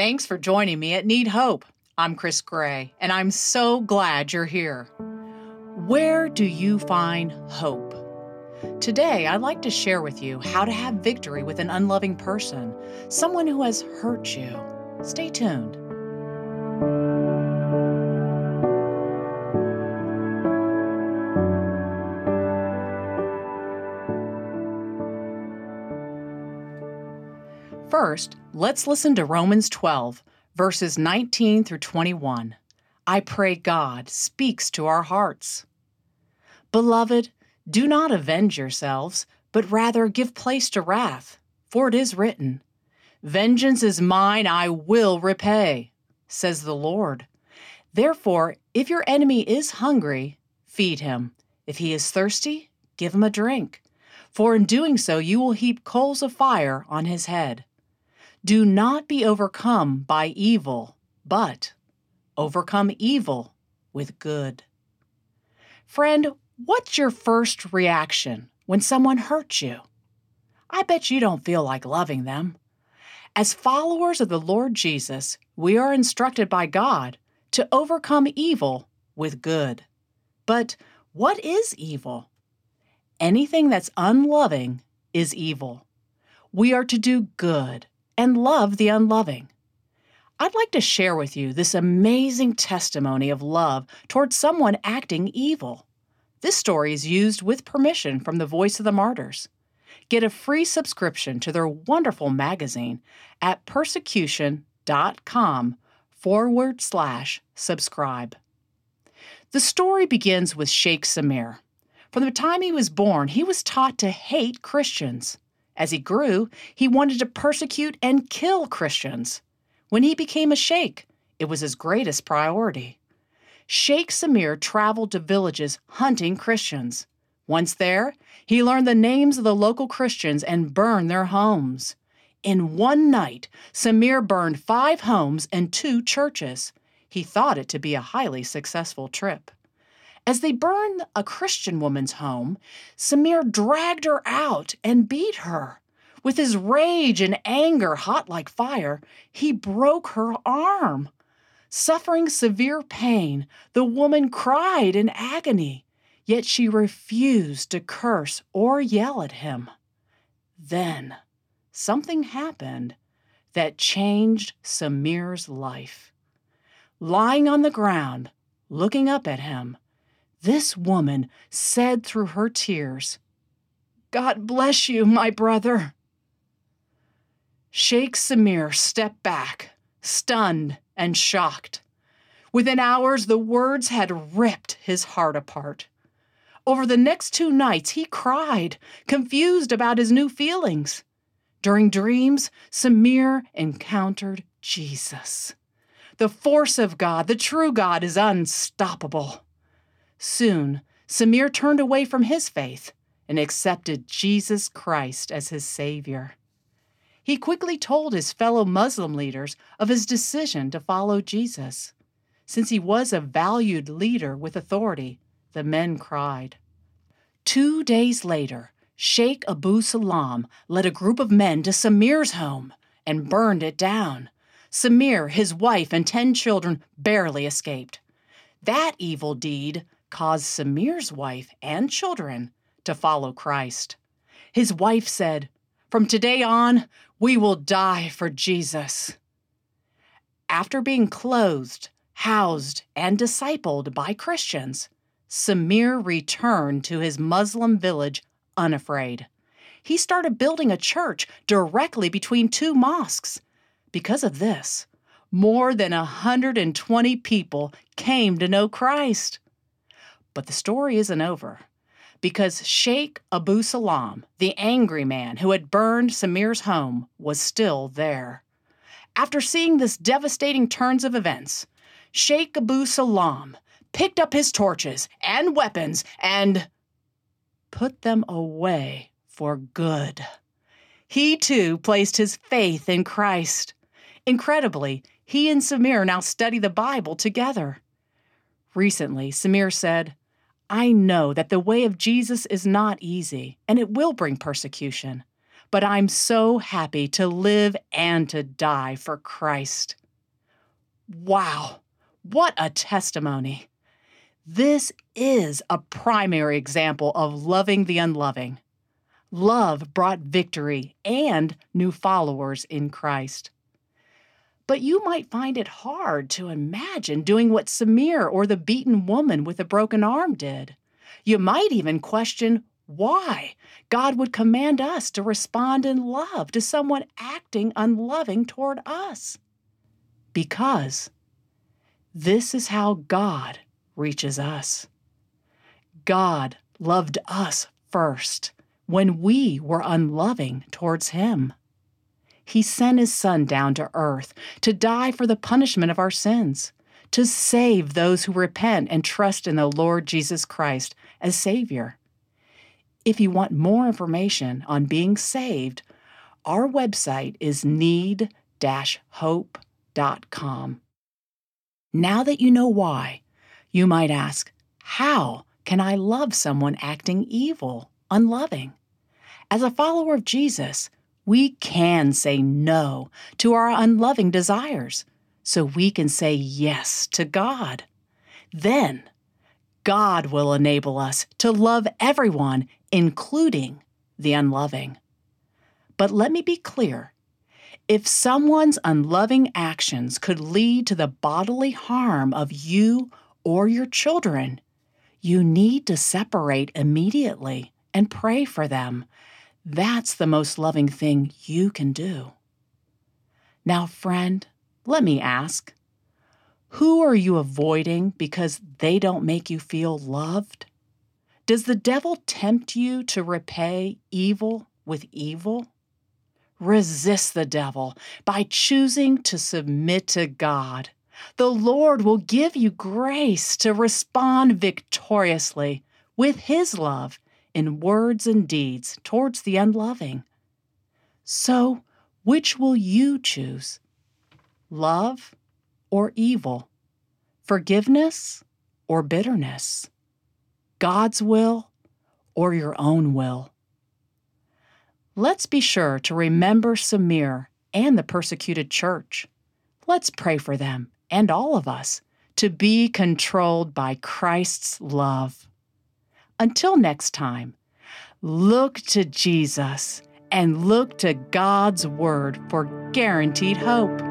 Thanks for joining me at Need Hope. I'm Chris Gray, and I'm so glad you're here. Where do you find hope? Today, I'd like to share with you how to have victory with an unloving person, someone who has hurt you. Stay tuned. First, let's listen to Romans 12, verses 19 through 21. I pray God speaks to our hearts. Beloved, do not avenge yourselves, but rather give place to wrath, for it is written, Vengeance is mine, I will repay, says the Lord. Therefore, if your enemy is hungry, feed him. If he is thirsty, give him a drink. For in doing so, you will heap coals of fire on his head. Do not be overcome by evil, but overcome evil with good. Friend, what's your first reaction when someone hurts you? I bet you don't feel like loving them. As followers of the Lord Jesus, we are instructed by God to overcome evil with good. But what is evil? Anything that's unloving is evil. We are to do good and love the unloving. I'd like to share with you this amazing testimony of love towards someone acting evil. This story is used with permission from the Voice of the Martyrs. Get a free subscription to their wonderful magazine at persecution.com forward slash subscribe. The story begins with Sheikh Samir. From the time he was born, he was taught to hate Christians. As he grew, he wanted to persecute and kill Christians. When he became a sheikh, it was his greatest priority. Sheikh Samir traveled to villages hunting Christians. Once there, he learned the names of the local Christians and burned their homes. In one night, Samir burned five homes and two churches. He thought it to be a highly successful trip. As they burned a Christian woman's home, Samir dragged her out and beat her. With his rage and anger hot like fire, he broke her arm. Suffering severe pain, the woman cried in agony, yet she refused to curse or yell at him. Then something happened that changed Samir's life. Lying on the ground, looking up at him, this woman said through her tears, God bless you, my brother. Sheikh Samir stepped back, stunned and shocked. Within hours, the words had ripped his heart apart. Over the next two nights, he cried, confused about his new feelings. During dreams, Samir encountered Jesus. The force of God, the true God, is unstoppable. Soon, Samir turned away from his faith and accepted Jesus Christ as his Savior. He quickly told his fellow Muslim leaders of his decision to follow Jesus. Since he was a valued leader with authority, the men cried. Two days later, Sheikh Abu Salam led a group of men to Samir's home and burned it down. Samir, his wife, and ten children barely escaped. That evil deed caused Samir's wife and children to follow Christ. His wife said, From today on, we will die for Jesus. After being clothed, housed, and discipled by Christians, Samir returned to his Muslim village unafraid. He started building a church directly between two mosques. Because of this, more than 120 people came to know Christ. But the story isn't over because Sheikh Abu Salam, the angry man who had burned Samir's home, was still there. After seeing this devastating turns of events, Sheikh Abu Salam picked up his torches and weapons and put them away for good. He too placed his faith in Christ. Incredibly, he and Samir now study the Bible together. Recently, Samir said, I know that the way of Jesus is not easy, and it will bring persecution. but I'm so happy to live and to die for Christ. Wow, what a testimony! This is a primary example of loving the unloving. Love brought victory and new followers in Christ. But you might find it hard to imagine doing what Samir or the beaten woman with a broken arm did. You might even question why God would command us to respond in love to someone acting unloving toward us. Because this is how God reaches us. God loved us first when we were unloving towards Him. He sent His Son down to earth to die for the punishment of our sins, to save those who repent and trust in the Lord Jesus Christ as Savior. If you want more information on being saved, our website is need hope.com. Now that you know why, you might ask, How can I love someone acting evil, unloving? As a follower of Jesus, we can say no to our unloving desires so we can say yes to God. Then, God will enable us to love everyone, including the unloving. But let me be clear if someone's unloving actions could lead to the bodily harm of you or your children, you need to separate immediately and pray for them. That's the most loving thing you can do. Now, friend, let me ask who are you avoiding because they don't make you feel loved? Does the devil tempt you to repay evil with evil? Resist the devil by choosing to submit to God the Lord will give you grace to respond victoriously with His love in words and deeds towards the unloving. So, which will you choose? Love or evil? Forgiveness or bitterness? God's will or your own will? Let's be sure to remember Samir and the persecuted church. Let's pray for them and all of us to be controlled by Christ's love. Until next time, look to Jesus and look to God's Word for guaranteed hope.